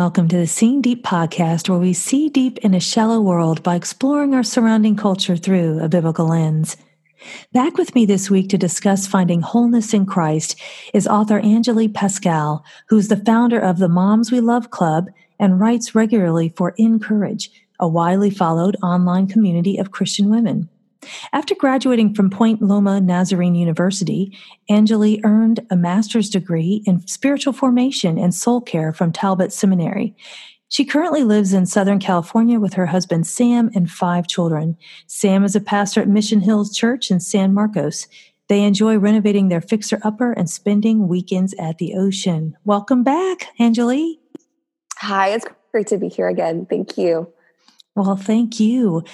welcome to the Seeing Deep podcast, where we see deep in a shallow world by exploring our surrounding culture through a biblical lens. Back with me this week to discuss finding wholeness in Christ is author Anjuli Paschall, who's the founder of the Moms We Love Club and writes regularly for Encourage, a widely followed online community of Christian women. After graduating from Point Loma Nazarene University, Anjuli earned a master's degree in spiritual formation and soul care from Talbot Seminary. She currently lives in Southern California with her husband Sam and five children. Sam is a pastor at Mission Hills Church in San Marcos. They enjoy renovating their fixer upper and spending weekends at the ocean. Welcome back, Anjuli. Hi, it's great to be here again. Thank you. Well, thank you.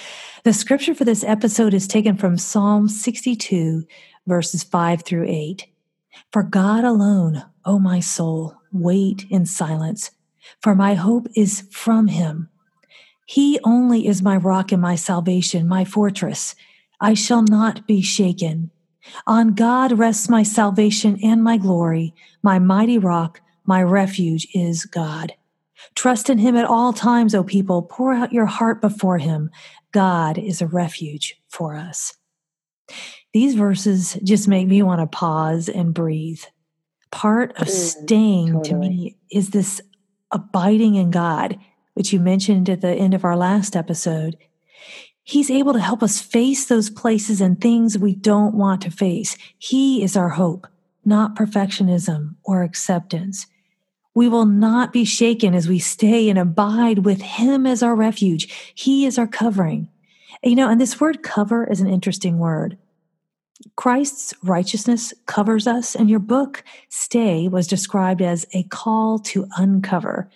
The scripture for this episode is taken from Psalm 62, verses 5 through 8. For God alone, O my soul, wait in silence for my hope is from him. He only is my rock and my salvation, my fortress. I shall not be shaken. On God rests my salvation and my glory. My mighty rock, my refuge is God. Trust in him at all times, O people. Pour out your heart before him. God is a refuge for us. These verses just make me want to pause and breathe. Part of mm, staying totally. to me is this abiding in God, which you mentioned at the end of our last episode, He's able to help us face those places and things we don't want to face. He is our hope, not perfectionism or acceptance. We will not be shaken as we stay and abide with Him as our refuge. He is our covering. You know, and this word cover is an interesting word. Christ's righteousness covers us, and your book, Stay, was described as a call to uncover.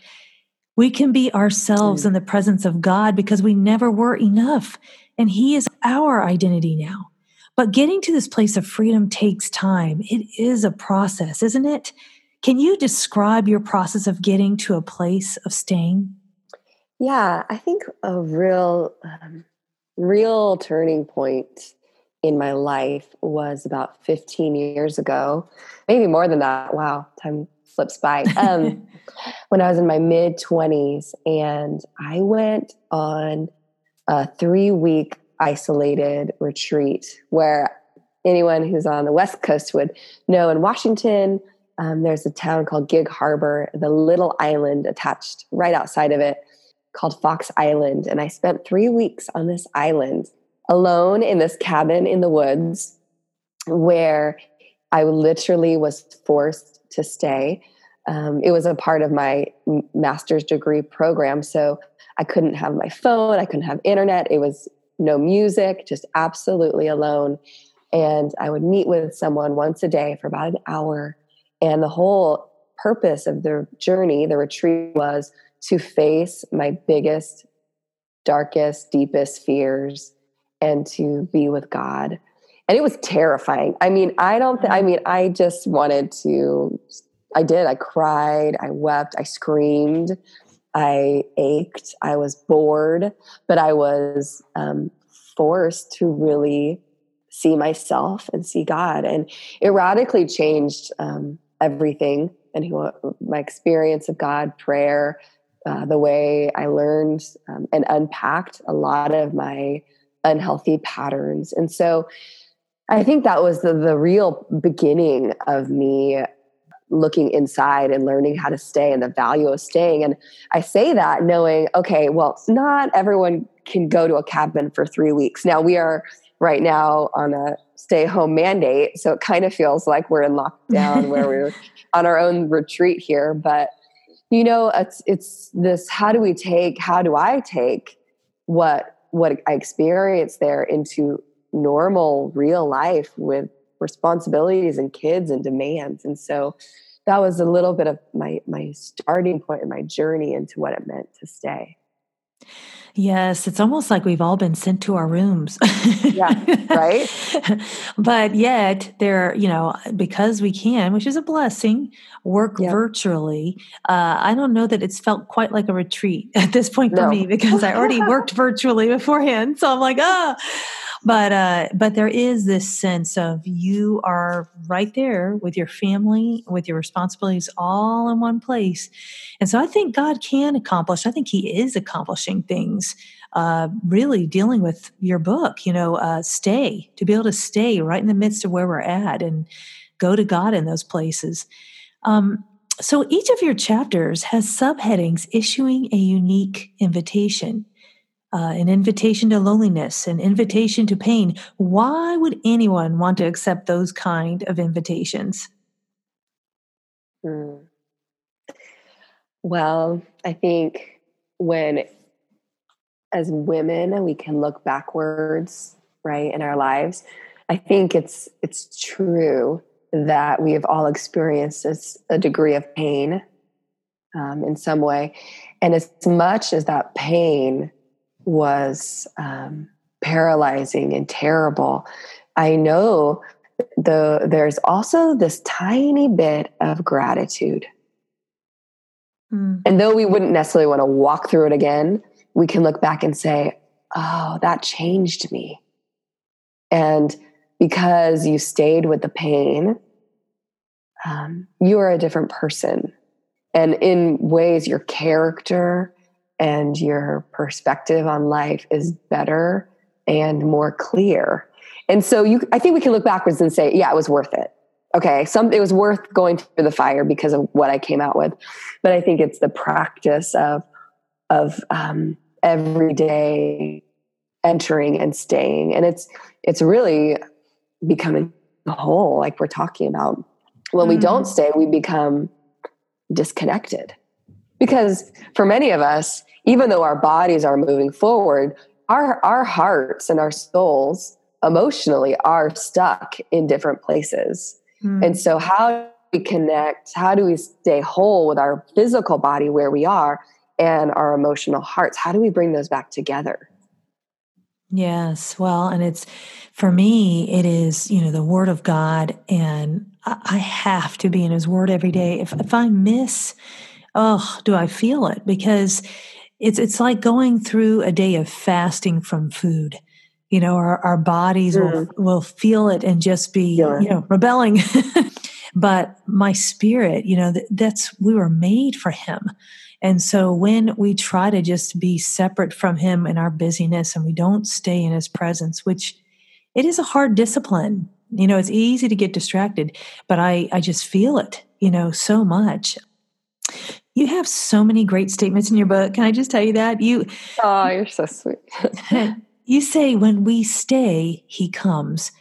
We can be ourselves mm. in the presence of God because we never were enough, and He is our identity now. But getting to this place of freedom takes time. It is a process, isn't it? Can you describe your process of getting to a place of staying? Yeah, I think a real, um, real turning point in my life was about 15 years ago, maybe more than that. Wow, time slips by. Um, when I was in my mid 20s, and I went on a three week isolated retreat where anyone who's on the West Coast would know in Washington, um, there's a town called Gig Harbor, the little island attached right outside of it called Fox Island. And I spent three weeks on this island alone in this cabin in the woods where I literally was forced to stay. Um, it was a part of my master's degree program. So I couldn't have my phone, I couldn't have internet. It was no music, just absolutely alone. And I would meet with someone once a day for about an hour. And the whole purpose of the journey, the retreat, was to face my biggest, darkest, deepest fears and to be with God. And it was terrifying. I mean, I don't, th- I mean, I just wanted to, I did. I cried, I wept, I screamed, I ached, I was bored, but I was um, forced to really see myself and see God. And it radically changed um, everything and who, my experience of God, prayer, uh, the way I learned um, and unpacked a lot of my unhealthy patterns. And so I think that was the, the real beginning of me looking inside and learning how to stay and the value of staying. And I say that knowing, okay, well, not everyone can go to a cabin for three weeks. Now we are right now on a stay home mandate. So it kind of feels like we're in lockdown where we're on our own retreat here. But you know, it's it's this how do we take, how do I take what what I experienced there into normal real life with responsibilities and kids and demands. And so that was a little bit of my my starting point in my journey into what it meant to stay. Yes, it's almost like we've all been sent to our rooms. yeah, right. but yet, there, you know, because we can, which is a blessing, work yeah. virtually. Uh, I don't know that it's felt quite like a retreat at this point for me because I already worked virtually beforehand. So I'm like, oh, but uh, but there is this sense of you are right there with your family, with your responsibilities all in one place, and so I think God can accomplish. I think He is accomplishing things. Uh, really dealing with your book, you know, uh, stay to be able to stay right in the midst of where we're at and go to God in those places. Um, so each of your chapters has subheadings issuing a unique invitation. Uh, an invitation to loneliness, an invitation to pain. Why would anyone want to accept those kind of invitations? Hmm. Well, I think when, as women, we can look backwards, right, in our lives. I think it's it's true that we have all experienced a degree of pain um, in some way. And as much as that pain was um, paralyzing and terrible, I know the, there's also this tiny bit of gratitude. Mm. And though we wouldn't necessarily want to walk through it again, we can look back and say, oh, that changed me. And because you stayed with the pain, um, you are a different person. And in ways, your character and your perspective on life is better and more clear. And so you, I think we can look backwards and say, yeah, it was worth it. Okay, some it was worth going through the fire because of what I came out with. But I think it's the practice of of um, every day entering and staying, and it's it's really becoming whole, like we're talking about. When mm. we don't stay, we become disconnected. Because for many of us, even though our bodies are moving forward, our, our hearts and our souls emotionally are stuck in different places. Mm. And so, how do we connect? How do we stay whole with our physical body where we are and our emotional hearts? How do we bring those back together? Yes. Well, and it's for me, it is, you know, the word of God. And I have to be in his word every day. If, if I miss, oh, do I feel it? Because it's, it's like going through a day of fasting from food. You know, our, our bodies mm. will, will feel it and just be, yeah. you know, rebelling. but my spirit, you know, that's, we were made for him. And so when we try to just be separate from him in our busyness and we don't stay in his presence, which it is a hard discipline. You know, it's easy to get distracted, but I, I just feel it, you know, so much. You have so many great statements in your book. Can I just tell you that? You Oh, you're so sweet. you say when we stay, he comes.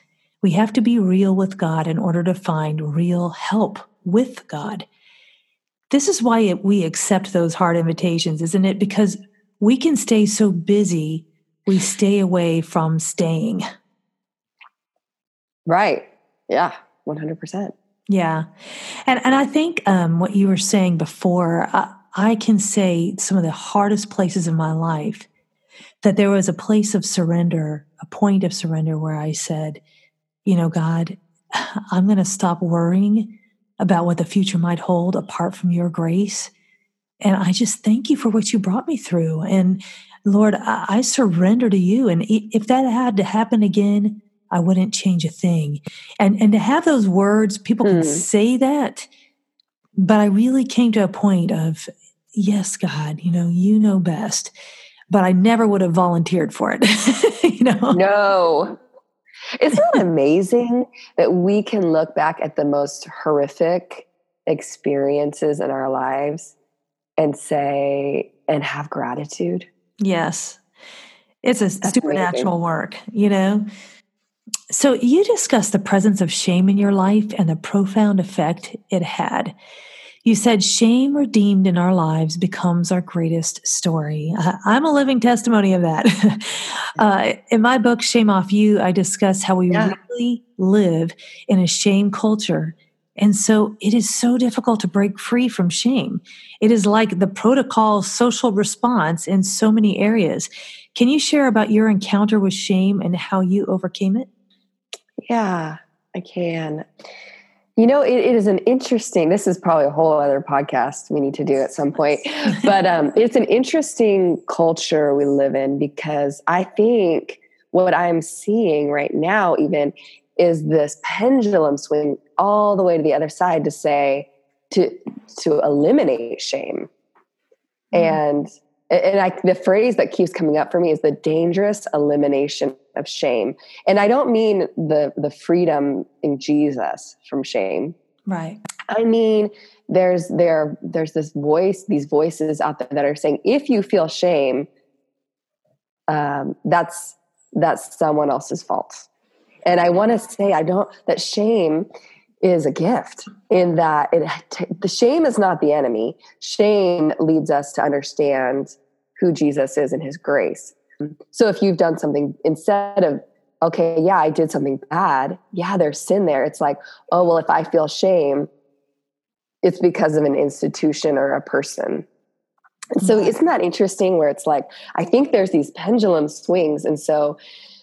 We have to be real with God in order to find real help with God. This is why we accept those hard invitations, isn't it? Because we can stay so busy, we stay away from staying. Right. Yeah, 100%. Yeah. And, and I think um, what you were saying before, I, I can say some of the hardest places in my life that there was a place of surrender, a point of surrender where I said, you know, God, I'm going to stop worrying about what the future might hold apart from your grace. And I just thank you for what you brought me through. And Lord, I, I surrender to you. And if that had to happen again, I wouldn't change a thing. And and to have those words, people can hmm. say that, but I really came to a point of, yes, God, you know, you know best. But I never would have volunteered for it. you know? No. Isn't it amazing that we can look back at the most horrific experiences in our lives and say, and have gratitude? Yes. It's a That's supernatural amazing. work, you know? So, you discussed the presence of shame in your life and the profound effect it had. You said shame redeemed in our lives becomes our greatest story. I'm a living testimony of that. uh, in my book, Shame Off You, I discuss how we yeah. really live in a shame culture. And so it is so difficult to break free from shame. It is like the protocol social response in so many areas. Can you share about your encounter with shame and how you overcame it? Yeah, I can. You know, it, it is an interesting, this is probably a whole other podcast we need to do at some point, but um, it's an interesting culture we live in because I think what I'm seeing right now, even, is this pendulum swing all the way to the other side to say, to to eliminate shame. Mm-hmm. And and I, the phrase that keeps coming up for me is the dangerous elimination of shame. And I don't mean the the freedom in Jesus from shame. Right. I mean there's there there's this voice these voices out there that are saying if you feel shame um, that's that's someone else's fault and i want to say i don't that shame is a gift in that it the shame is not the enemy. Shame leads us to understand who jesus is and his grace. So if you've done something instead of okay yeah i did something bad yeah there's sin there. It's like oh well if i feel shame it's because of an institution or a person. So isn't that interesting where it's like i think there's these pendulum swings. And so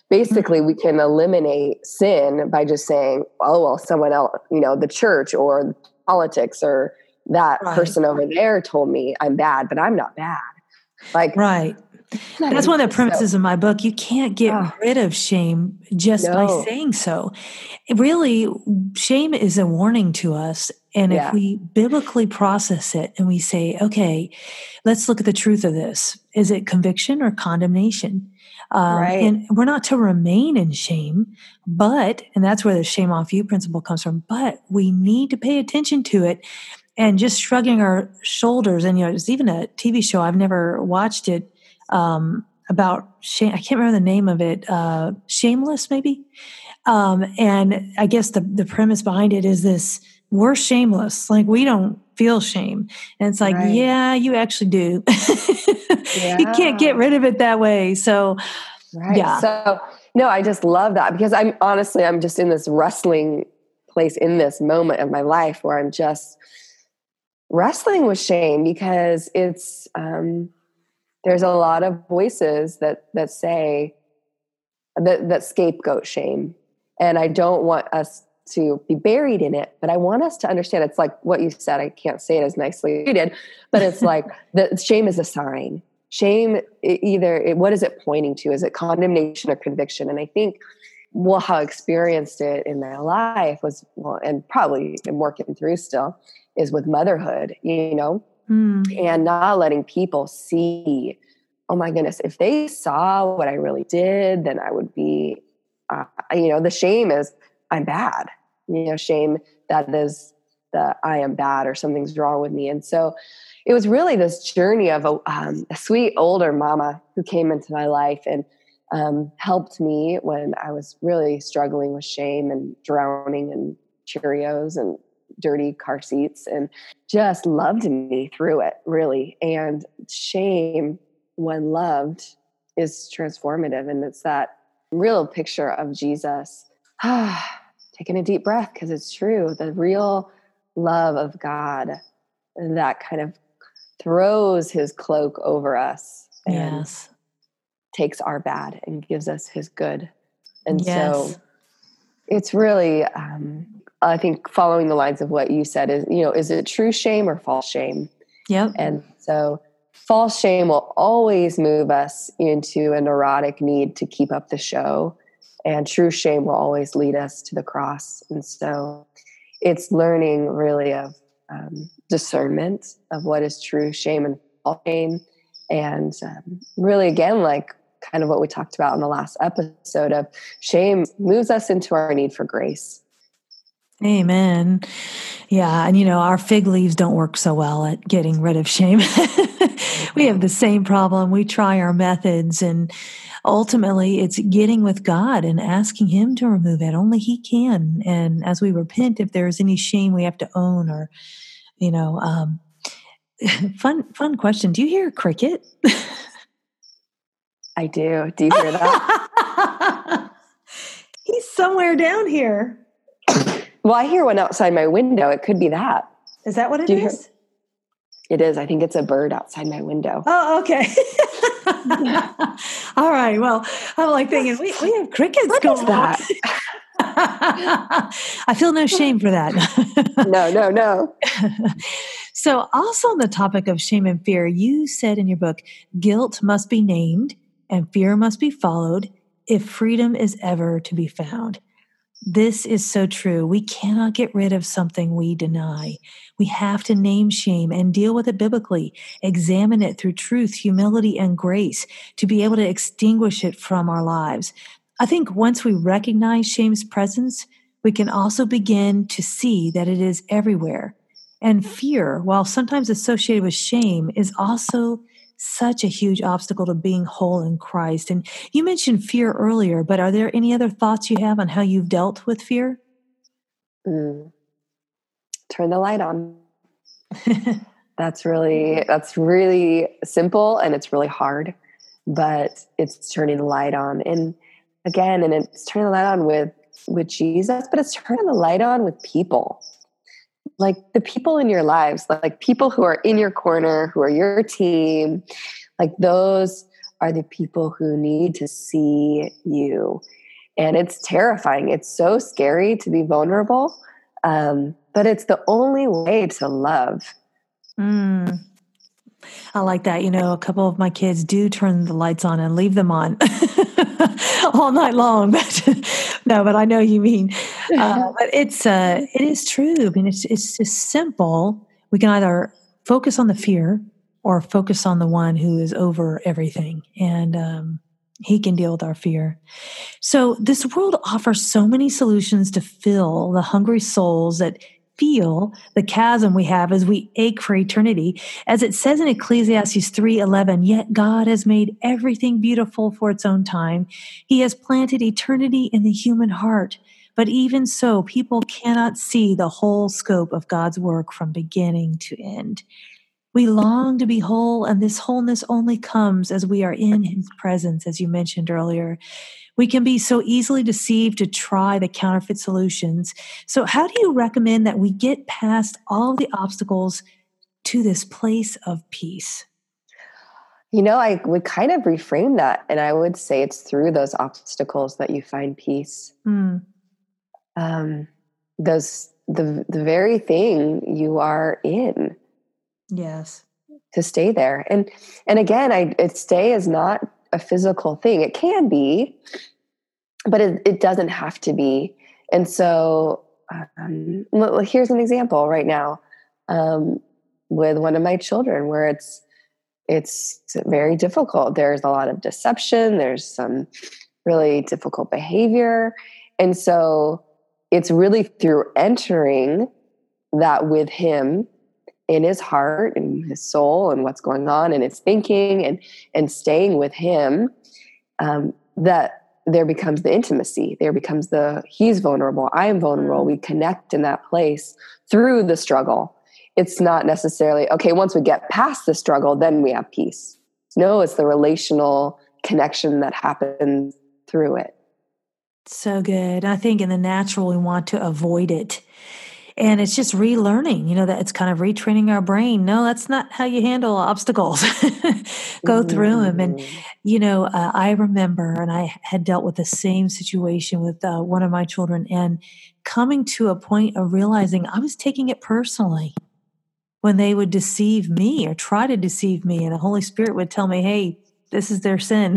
basically mm-hmm. we can eliminate sin by just saying oh well someone else you know the church or politics or that right. person over there told me i'm bad but i'm not bad like right that's one of the premises so, of my book. You can't get rid of shame just no. by saying so. really, shame is a warning to us. And yeah. if we biblically process it and we say, okay, let's look at the truth of this is it conviction or condemnation? Um, right. And we're not to remain in shame, but, and that's where the shame off you principle comes from, but we need to pay attention to it and just shrugging our shoulders. And, you know, there's even a TV show, I've never watched it, um, about shame. I can't remember the name of it. Uh, Shameless, maybe. Um, and I guess the the premise behind it is this: we're shameless. Like we don't feel shame, and it's like, right. yeah, you actually do. yeah. You can't get rid of it that way. So, right. yeah. So no, I just love that because I'm honestly, I'm just in this wrestling place in this moment of my life where I'm just wrestling with shame because it's um there's a lot of voices that that say that that scapegoat shame and i don't want us to be buried in it but i want us to understand it's like what you said i can't say it as nicely as you did but it's like the shame is a sign. Shame either what is it pointing to? Is it condemnation or conviction? And i think well how i experienced it in my life was well and probably am working through still is with motherhood you know? Mm. and not letting people see oh my goodness if they saw what i really did then i would be uh, you know the shame is i'm bad you know shame that is that i am bad or something's wrong with me and so it was really this journey of a, um, a sweet older mama who came into my life and um, helped me when i was really struggling with shame and drowning in cheerios and dirty car seats and just loved me through it, really. And shame, when loved, is transformative. And it's that real picture of Jesus. taking a deep breath because it's true. The real love of God that kind of throws his cloak over us and yes. takes our bad and gives us his good. And yes. so it's really um, I think following the lines of what you said is, you know, is it true shame or false shame? Yep. And so false shame will always move us into a neurotic need to keep up the show. And true shame will always lead us to the cross. And so it's learning really of um, discernment of what is true shame and false shame. And um, really, again, like kind of what we talked about in the last episode of shame moves us into our need for grace Amen. Yeah. And you know, our fig leaves don't work so well at getting rid of shame. we have the same problem. We try our methods and ultimately it's getting with God and asking Him to remove it. Only He can. And as we repent, if there's any shame we have to own or, you know, um, fun, fun question. Do you hear a cricket? I do. Do you hear that? He's somewhere down here. Well, I hear one outside my window. It could be that. Is that what it is? Hear? It is. I think it's a bird outside my window. Oh, okay. All right. Well, I'm like thinking we, we have crickets what going that? I feel no shame for that. no, no, no. so, also on the topic of shame and fear, you said in your book, guilt must be named and fear must be followed if freedom is ever to be found. This is so true. We cannot get rid of something we deny. We have to name shame and deal with it biblically, examine it through truth, humility, and grace to be able to extinguish it from our lives. I think once we recognize shame's presence, we can also begin to see that it is everywhere. And fear, while sometimes associated with shame, is also such a huge obstacle to being whole in Christ. And you mentioned fear earlier, but are there any other thoughts you have on how you've dealt with fear? Mm. Turn the light on. that's really that's really simple and it's really hard, but it's turning the light on. And again, and it's turning the light on with with Jesus, but it's turning the light on with people like the people in your lives, like people who are in your corner, who are your team, like those are the people who need to see you. And it's terrifying. It's so scary to be vulnerable, um, but it's the only way to love. Mm. I like that. You know, a couple of my kids do turn the lights on and leave them on all night long. But no, but I know you mean. Uh, but it's uh, it is true. I mean, it's it's just simple. We can either focus on the fear or focus on the one who is over everything, and um, he can deal with our fear. So this world offers so many solutions to fill the hungry souls that feel the chasm we have as we ache for eternity. As it says in Ecclesiastes 3:11, yet God has made everything beautiful for its own time. He has planted eternity in the human heart. But even so, people cannot see the whole scope of God's work from beginning to end. We long to be whole, and this wholeness only comes as we are in His presence, as you mentioned earlier. We can be so easily deceived to try the counterfeit solutions. So, how do you recommend that we get past all of the obstacles to this place of peace? You know, I would kind of reframe that, and I would say it's through those obstacles that you find peace. Mm. Um, those the the very thing you are in. Yes. To stay there, and and again, I it stay is not a physical thing. It can be, but it, it doesn't have to be. And so um, here's an example right now um, with one of my children where it's it's very difficult. There's a lot of deception. There's some really difficult behavior, and so it's really through entering that with him in his heart and his soul and what's going on in his thinking and and staying with him um, that there becomes the intimacy there becomes the he's vulnerable i am vulnerable we connect in that place through the struggle. It's not necessarily okay once we get past the struggle then we have peace. No it's the relational connection that happens through it so good. I think in the natural we want to avoid it. And it's just relearning you know that it's kind of retraining our brain. No that's not how you handle obstacles. Go mm-hmm. through them and you know uh, i remember and i had dealt with the same situation with uh, one of my children and coming to a point of realizing i was taking it personally. When they would deceive me or try to deceive me and the holy spirit would tell me hey this is their sin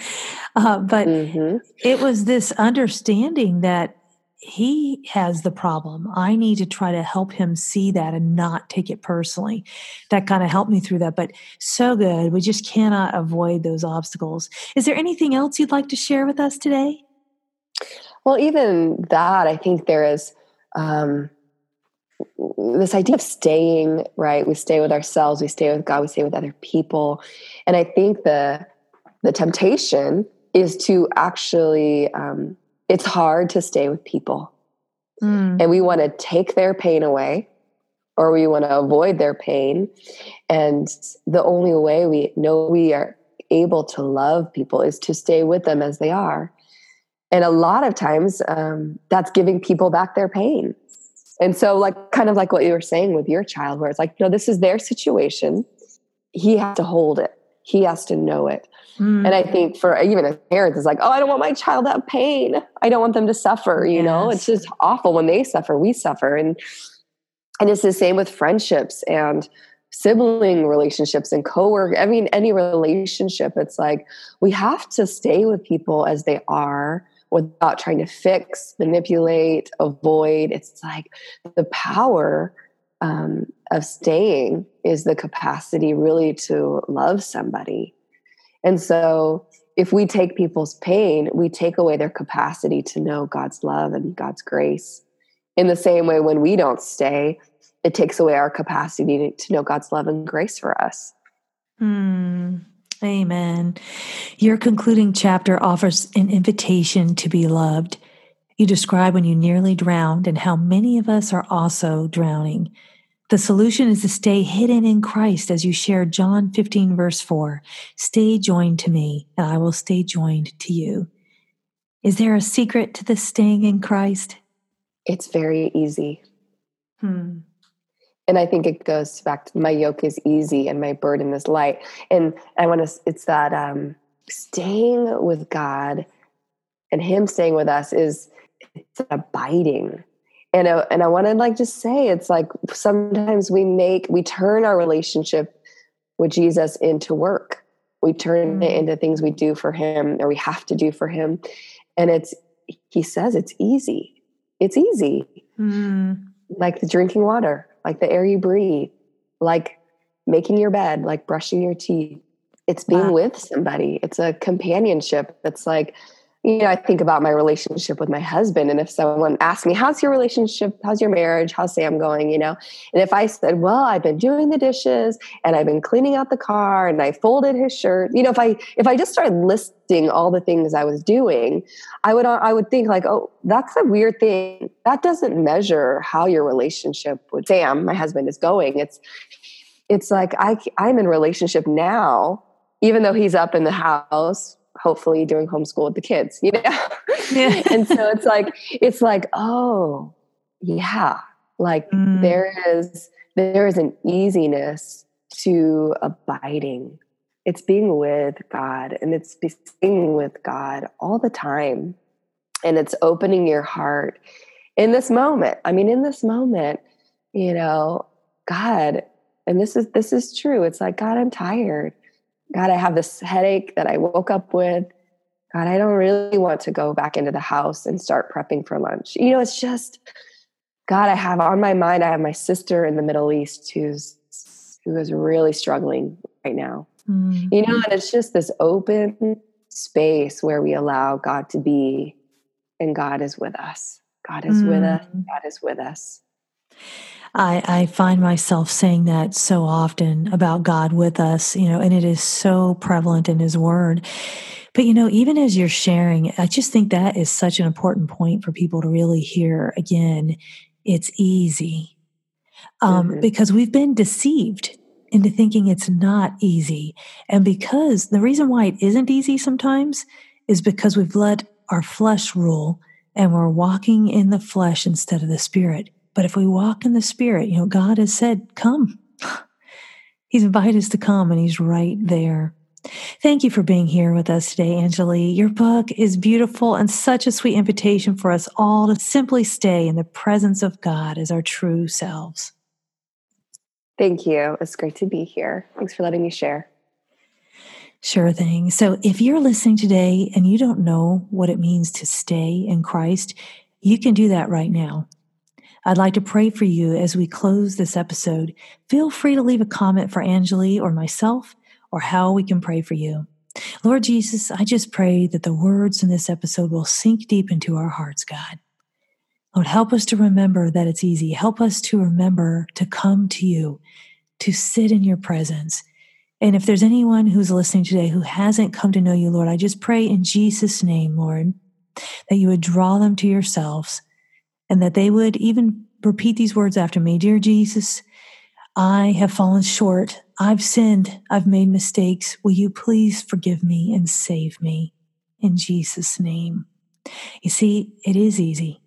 uh, but mm-hmm. it was this understanding that he has the problem. I need to try to help him see that and not take it personally. That kind of helped me through that. But so good. We just cannot avoid those obstacles. Is there anything else you'd like to share with us today? Well, even that, I think there is um, this idea of staying, right? We stay with ourselves, we stay with God, we stay with other people. And I think the the temptation is to actually um, it's hard to stay with people. Mm. And we want to take their pain away or we want to avoid their pain. And the only way we know we are able to love people is to stay with them as they are. And a lot of times um, that's giving people back their pain. And so, like, kind of like what you were saying with your child, where it's like, no, this is their situation. He has to hold it, he has to know it. Mm. And I think for even as parents, it's like, oh, I don't want my child to have pain. I don't want them to suffer. You yes. know, it's just awful when they suffer. We suffer, and and it's the same with friendships and sibling relationships and co-work i mean any relationship it's like we have to stay with people as they are without trying to fix manipulate avoid it's like the power um, of staying is the capacity really to love somebody and so if we take people's pain we take away their capacity to know god's love and god's grace in the same way when we don't stay it takes away our capacity to, know God's love and grace for us. Mm, amen. Your concluding chapter offers an invitation to be loved. You describe when you nearly drowned and how many of us are also drowning. The solution is to stay hidden in Christ as you share John 15, verse 4. Stay joined to me, and I will stay joined to you. Is there a secret to the staying in Christ? It's very easy. Hmm and i think it goes back to my yoke is easy and my burden is light and i want to it's that um staying with god and him staying with us is it's abiding and I, and I want to like just say it's like sometimes we make we turn our relationship with Jesus into work. We turn it into things we do for him or we have to do for him. And it's he says it's easy. It's easy. Mm. Like the drinking water like the air you breathe, like making your bed, like brushing your teeth. It's being wow. with somebody. It's a companionship. It's like, you know, I think about my relationship with my husband. And if someone asks me, How's your relationship? How's your marriage? How's Sam going? You know, and if I said, Well, I've been doing the dishes and I've been cleaning out the car and I folded his shirt, you know, if I if I just started listing all the things I was doing, I would I would think like, oh, that's a weird thing. That doesn't measure how your relationship with Sam, my husband, is going. It's it's like I I'm in relationship now, even though he's up in the house hopefully doing homeschool with the kids, you know? Yeah. and so it's like, it's like, oh, yeah, like mm. there is, there is an easiness to abiding. It's being with God and it's being with God all the time. And it's opening your heart in this moment. I mean, in this moment, you know, God, and this is this is true. It's like, God, I'm tired. God, I have this headache that I woke up with. God, I don't really want to go back into the house and start prepping for lunch. You know, it's just, God, I have on my mind, I have my sister in the Middle East who's who is really struggling right now. Mm-hmm. You know, and it's just this open space where we allow God to be, and God is with us. God is mm-hmm. with us. Mm. God is with us. I, I find myself saying that so often about God with us, you know, and it is so prevalent in His Word. But, you know, even as you're sharing, I just think that is such an important point for people to really hear. Again, it's easy um, mm-hmm. because we've been deceived into thinking it's not easy. And because the reason why it isn't easy sometimes is because we've let our flesh rule and we're walking in the flesh instead of the spirit. But if we walk in the Spirit, you know, God has said, Come. He's invited us to come, and He's right there. Thank you for being here with us today, Anjuli. Your book is beautiful and such a sweet invitation for us all to simply stay in the presence of God as our true selves. Thank you. It's great to be here. Thanks for letting me share. Sure thing. So, if you're listening today and you don't know what it means to stay in Christ, you can do that right now. I'd like to pray for you as we close this episode. Feel free to leave a comment for Anjuli or myself or how we can pray for you. Lord Jesus, I just pray that the words in this episode will sink deep into our hearts, God. Lord, help us to remember that it's easy. Help us to remember to come to you, to sit in your presence. And if there's anyone who's listening today who hasn't come to know you, Lord, I just pray in Jesus' name, Lord, that you would draw them to yourselves and that they would even repeat these words after me Dear Jesus, I have fallen short. I've sinned. I've made mistakes. Will you please forgive me and save me in Jesus' name? You see, it is easy.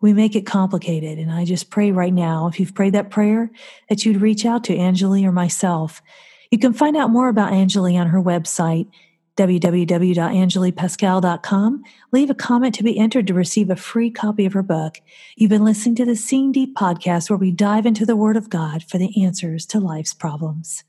We make it complicated. And I just pray right now, if you've prayed that prayer, that you'd reach out to Anjuli or myself. You can find out more about Anjuli on her website, www.anjulipaschall.com. Leave a comment to be entered to receive a free copy of her book. You've been listening to the Seeing Deep podcast, where we dive into the Word of God for the answers to life's problems.